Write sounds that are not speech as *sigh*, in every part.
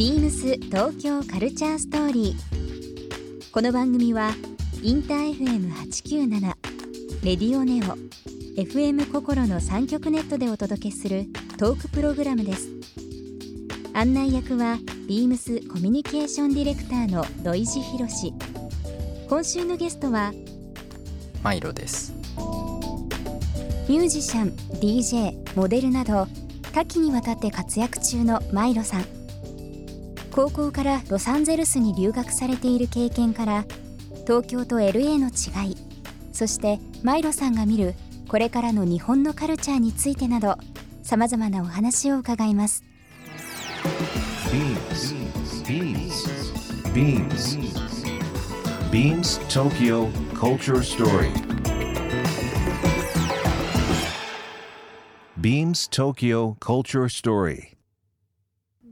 ビームス東京カルチャーストーリー。この番組はインター FM897 レディオネオ FM 心の三極ネットでお届けするトークプログラムです。案内役はビームスコミュニケーションディレクターの土井博志。今週のゲストはマイロですミュージシャン DJ モデルなど多岐にわたって活躍中のマイロさん高校からロサンゼルスに留学されている経験から東京と LA の違いそしてマイロさんが見るこれからの日本のカルチャーについてなどさまざまなお話を伺います。BeamsBeamsBeamsTokyo Culture Story. Beams Tokyo Culture Story.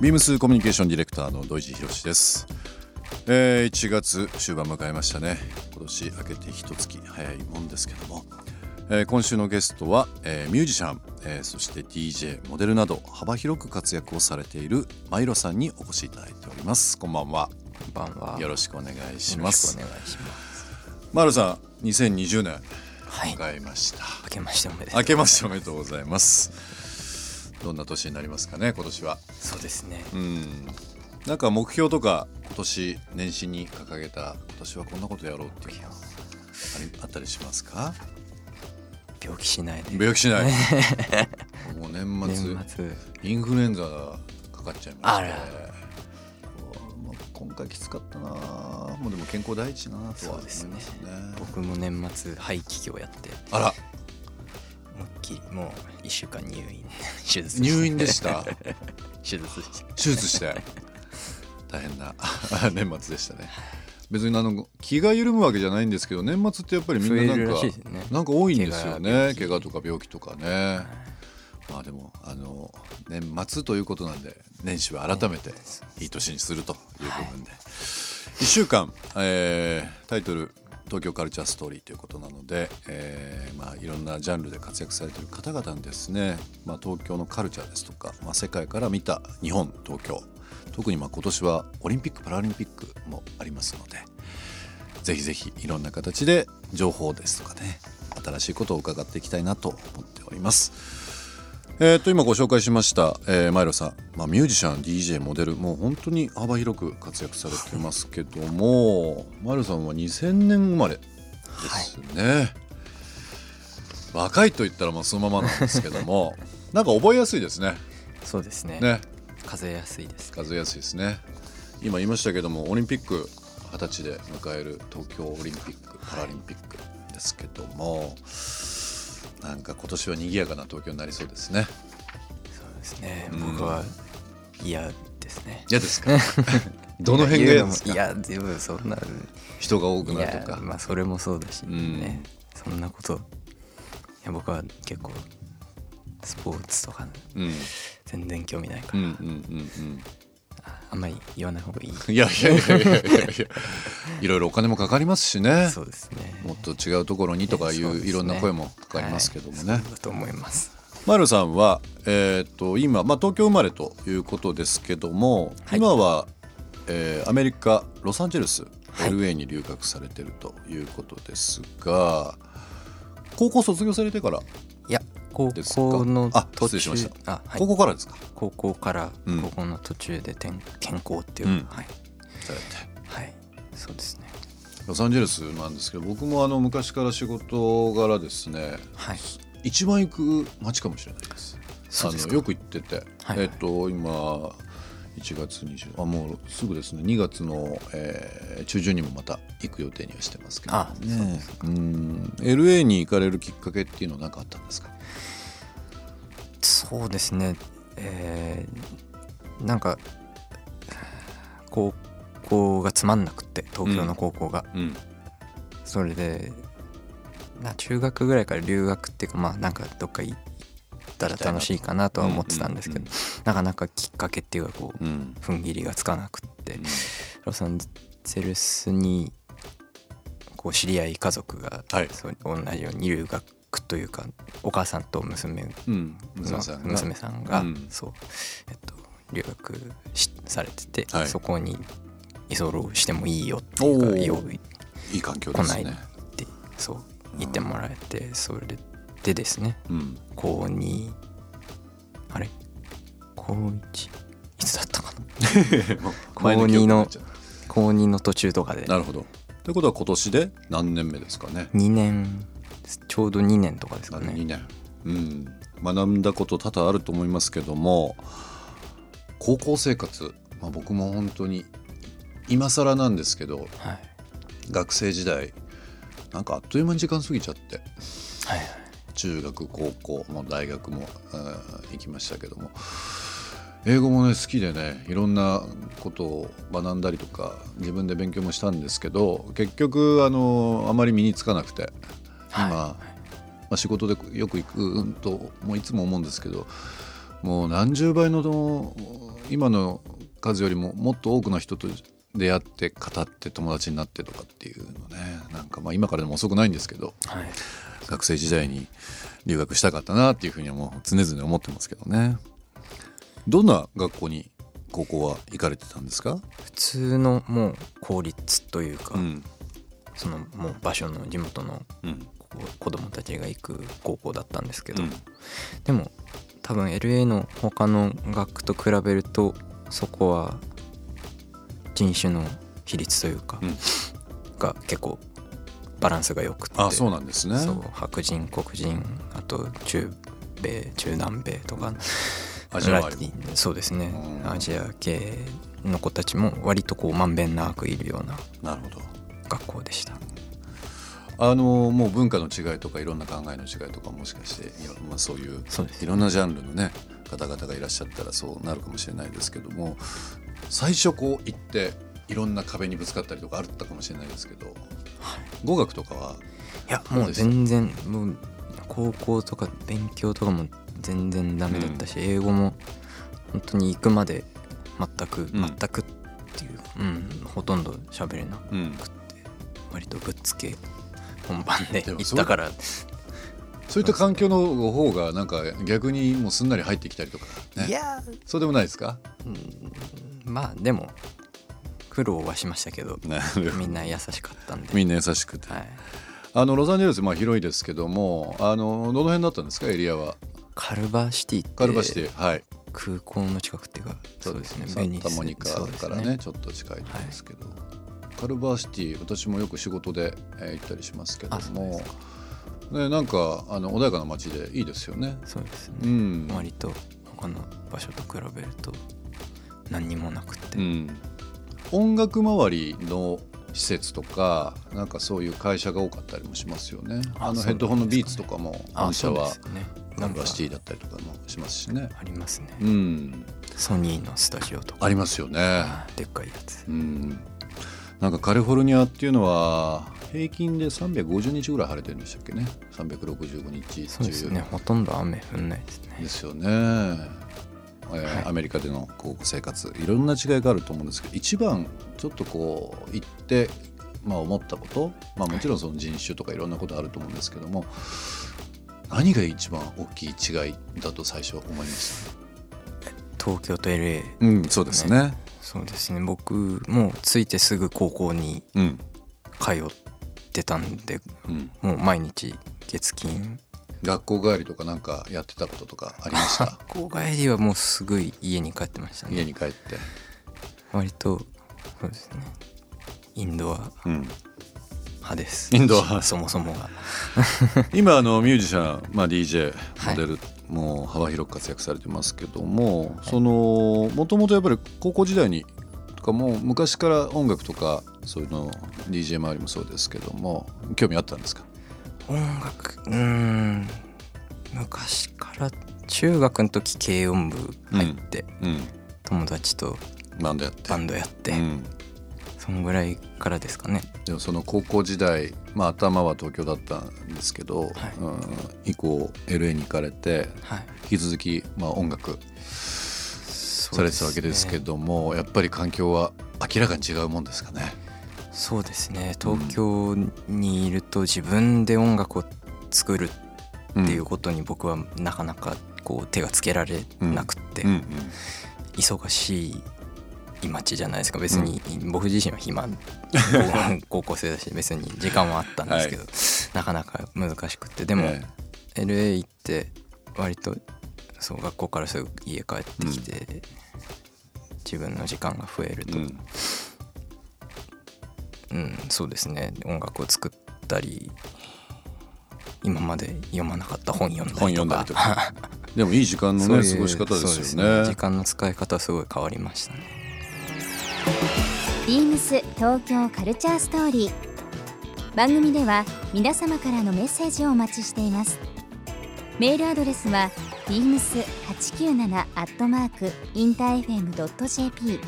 ビームスコミュニケーションディレクターの土井博史です、えー、1月終盤迎えましたね。今年明けて一月早いもんですけども、えー今週のゲストは、えーミュージシャン、えーそして DJ モデルなど幅広く活躍をされているマイロさんにお越しいただいております。こんばんは。こんばんは。よろしくお願いしよろますしくお願いします。マイロさん2020年。はい。迎えました、明けましておめでとう。明けましておめでとうございますどんな年になりますかね今年は。そうですね。うん。なんか目標とか今年年始に掲げた今年はこんなことやろうっていうあったりしますか？病気しないで。病気しない。*laughs* もう年末。年末。インフルエンザかかっちゃいまして。あら。こうもう今回きつかったな。もうでも健康第一なとは思いますね。僕も年末肺気胸やって。あらもう1週間入院。*laughs* 手術入院でした？*laughs* 手術して。手術して。*laughs* 大変な年末でしたね。別にあの気が緩むわけじゃないんですけど年末ってやっぱりみんななんかね。なんか多いんですよね。怪我とか病気とかね。まあでもあの年末ということなんで年始は改めてい。い年にするという部分で、1週間、えータイトル「東京カルチャーストーリー」ということなので、えーまあ、いろんなジャンルで活躍されている方々にですね、まあ、東京のカルチャーですとか、まあ、世界から見た日本東京特にま今年はオリンピック・パラリンピックもありますのでぜひぜひいろんな形で情報ですとかね新しいことを伺っていきたいなと思っております。えー、と今ご紹介しました、えー、マイロさん、まあ、ミュージシャン DJ モデル。もう本当に幅広く活躍されてますけどもマイロさんは2000年生まれですね、若いと言ったらまあそのままなんですけども *laughs* なんか覚えやすいですね。そうですね。ね。風邪やすいです。数えやすいですね。今言いましたけどもオリンピック二十歳で迎える東京オリンピック・パラリンピックですけども、なんか今年は賑やかな東京になりそうですね。そうですね。うん。僕は嫌ですね。嫌ですか？*laughs* どの辺が嫌ですか？いや全部そんな人が多くいなるとか。やまあそれもそうだしん。ねそんなこと。いや僕は結構スポーツとかうん。全然興味ないから。うんうんうんあんまり言わない方がいい。う *laughs* んいやいやいやいやいや。いやいろいろお金もかかりますしね。そうですね。もっと違うところにとかいそういろんな声もかかりますけどもね、はい。だと思います。マルさんは、えー、と今、まあ、東京生まれということですけども、はい。今は、えーアメリカロサンゼルス、い LA に留学されてるということですが高校卒業されてから高校のあ途中。あ、はい。高校からですか？高校からうん。高校の途中で転転校っていう、うん。はい、はい、そうですね。ロサンゼルスなんですけど僕もあの昔から仕事柄ですねはい。一番行く街かもしれないです。そうですか。あのよく行ってて、はい。えっ、と今1月20あもうすぐですね。2月の、えー中旬にもまた行く予定にはしてますけど。ねうん。LA に行かれるきっかけっていうのは何かあったんですか？そうですね。えーなんか高校がつまんなくって東京の高校が、うん。それでな中学ぐらいから留学っていうかまあなんかどっか行ったら楽しいかなとは思ってたんですけど、うんなかなかきっかけっていうかこううん。踏ん切りがつかなくって、ロサンゼルスにこう知り合い家族が、はい。そう同じように留学というかお母さんと娘うん。の娘さんが。娘さんがうん。そう、えっと、留学しされてて、はい。そこに居候してもいいよっていうかおー。よういい環境です来ないねってそう言ってもらえてそれでですねうん。高2あれ高1いつだったかな？*laughs* 高前記憶二の高2の途中とかで。なるほど。ということは今年で何年目ですかね？2年ちょうど2年とかですか2ね年、うん、学んだこと多々あると思いますけども高校生活、まあ、僕も本当に今更なんですけどはい。学生時代なんかあっという間に時間過ぎちゃってはいはい。中学高校も大学もあー行きましたけども英語もね好きでねいろんなことを学んだりとか自分で勉強もしたんですけど結局あのあまり身につかなくて今、はい。まあ、仕事でよく行くともういつも思うんですけどもう何十倍の今の数よりももっと多くの人と出会って語って友達になってとかっていうのねなんかまあ今からでも遅くないんですけどはい。学生時代に留学したかったなっていうふうにはもう常々思ってますけどねどんな学校に高校は行かれてたんですか？普通のもう公立というか、うん。そのもう場所の地元の子供たちが行く高校だったんですけど、うん。でも多分 LA の他の学区と比べるとそこは人種の比率というか、うん。が結構バランスが良くてあそうなんですね。白人黒人あと中米中南米とかアジアそうですね。うん。アジア系の子たちも割とこうまんべんなくいるような学校でした。あのもう文化の違いとかいろんな考えの違いとかもしかしていろまあ、そういういろんなジャンルのね方々がいらっしゃったらそうなるかもしれないですけども最初こう行っていろんな壁にぶつかったりとかあったかもしれないですけど、語学とかはいやもう全然もう高校とか勉強とかも全然ダメだったし、英語も本当に行くまで全く、うん。全くっていう、うん、ほとんど喋れなくうん。て割とぶっつけ本番で行ったから。そういった環境の方がなんか逆にもうすんなり入ってきたりとか、ね、いやそうでもないですか、うんまあでも苦労はしましたけどね、みんな優しかったんで、みんな優しくて、はい、あのロサンゼルスまあ広いですけどもあのどの辺だったんですか？エリアは。カルバーシティってカルバシティはい。空港の近くっていうかそうですねサンタモニカからねちょっと近いとですけど、カルバーシティ私もよく仕事で、えー行ったりしますけども。ね、なんかあの穏やかな街でいいですよね。そうですね、うん、割と他の場所と比べると何にもなくて、うん、音楽周りの施設とかなんかそういう会社が多かったりもしますよね。あのヘッドホンのビーツとかも本社はそうですね。カルバーシティだったりとかもしますしね。ありますね、うん、ソニーのスタジオとか。ありますよね。でっかいやつ。うん、なんかカリフォルニアっていうのは平均で350日ぐらい晴れてるんでしたっけね。365日そうですね。ほとんど雨降んないですね。ですよね、えーアメリカでの高校生活いろんな違いがあると思うんですけど一番ちょっとこう行って、まあ、思ったこと、まあ、もちろんその人種とかいろんなことあると思うんですけども何が一番大きい違いだと最初思いました東京と LA うんそうですね。そうですね。僕もう着いてすぐ高校にうん。通ってたんでうん。もう毎日月金学校帰りとかなんかやってたこととかありました？*laughs* 学校帰りはもうすぐ家に帰ってましたね。家に帰って。割とそうですね。インドアうん。派です。インドア派。そもそもが。*laughs* 今あのミュージシャン、まあ、DJ はい。モデル、もう幅広く活躍されてますけども、そのもともとやっぱり高校時代にとかもう昔から音楽とかそういうの DJ 周りもそうですけども興味あったんですか？音楽うーん。昔から中学の時軽音部入って、うん。友達とバンドやって。バンドやって、うん。そんぐらいからですかね。でもその高校時代、まあ、頭は東京だったんですけど、うん、以降 LA に行かれてはい。引き続き、まあ、音楽されてたわけですけども、やっぱり環境は明らかに違うもんですかね。そうですね。東京にいると自分で音楽を作るっていうことに僕はなかなかこう手がつけられなくって、忙しい街じゃないですか。別に僕自身は暇。高校生だし別に時間はあったんですけど、なかなか難しくて。でも、え LA 行って割とそう学校からすぐ家帰ってきて、自分の時間が増えると、ううんんそうですね。音楽を作ったり今まで読まなかった本読んだ本りとか。読んだりとか。でもいい時間のね *laughs* 過ごし方ですよね。時間の使い方すごい変わりましたね。ビームス東京カルチャーストーリー。番組では皆様からのメッセージをお待ちしています。メールアドレスは beams897 アットマークインター FM.jp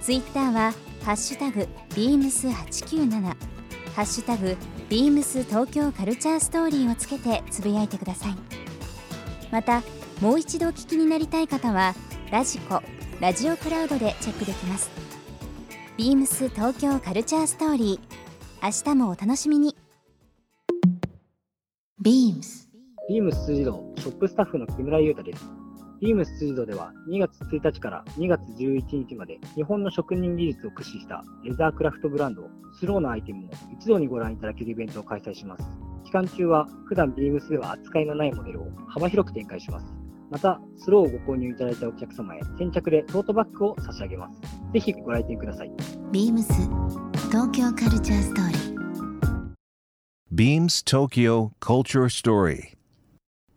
ツイッターはハッシュタグ beams897 ハッシュタグ beams 東京カルチャーストーリーをつけてつぶやいてください。またもう一度お聞きになりたい方はラジコラジオクラウドでチェックできます。ビームス東京カルチャーストーリー明日もお楽しみに。beams ビームス辻堂ショップスタッフの木村優太です。ビームス辻堂では2月1日から2月11日まで日本の職人技術を駆使したレザークラフトブランドスローなアイテムを一度にご覧いただけるイベントを開催します。期間中は普段ビームスでは扱いのないモデルを幅広く展開します。また、スローをご購入いただいたお客様へ先着でトートバッグを差し上げます。ぜひご来店ください。beams 東京カルチャーストーリー Beams Tokyo Culture Story.